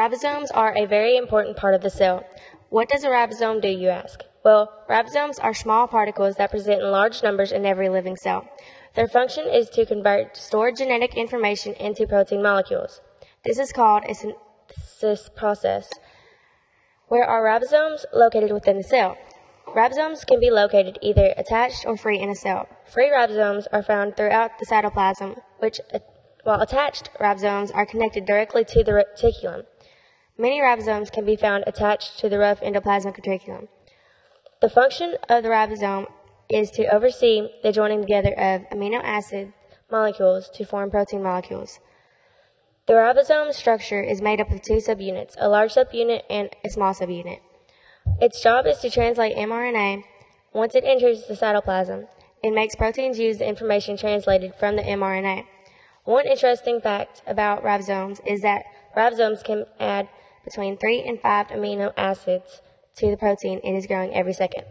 Ribosomes are a very important part of the cell. What does a ribosome do, you ask? Well, ribosomes are small particles that present in large numbers in every living cell. Their function is to convert stored genetic information into protein molecules. This is called a synthesis process. Where are ribosomes located within the cell? Ribosomes can be located either attached or free in a cell. Free ribosomes are found throughout the cytoplasm, which, while attached ribosomes are connected directly to the reticulum. Many ribosomes can be found attached to the rough endoplasmic reticulum. The function of the ribosome is to oversee the joining together of amino acid molecules to form protein molecules. The ribosome structure is made up of two subunits, a large subunit and a small subunit. Its job is to translate mRNA. Once it enters the cytoplasm, it makes proteins use the information translated from the mRNA. One interesting fact about ribosomes is that ribosomes can add between 3 and 5 amino acids to the protein it is growing every second.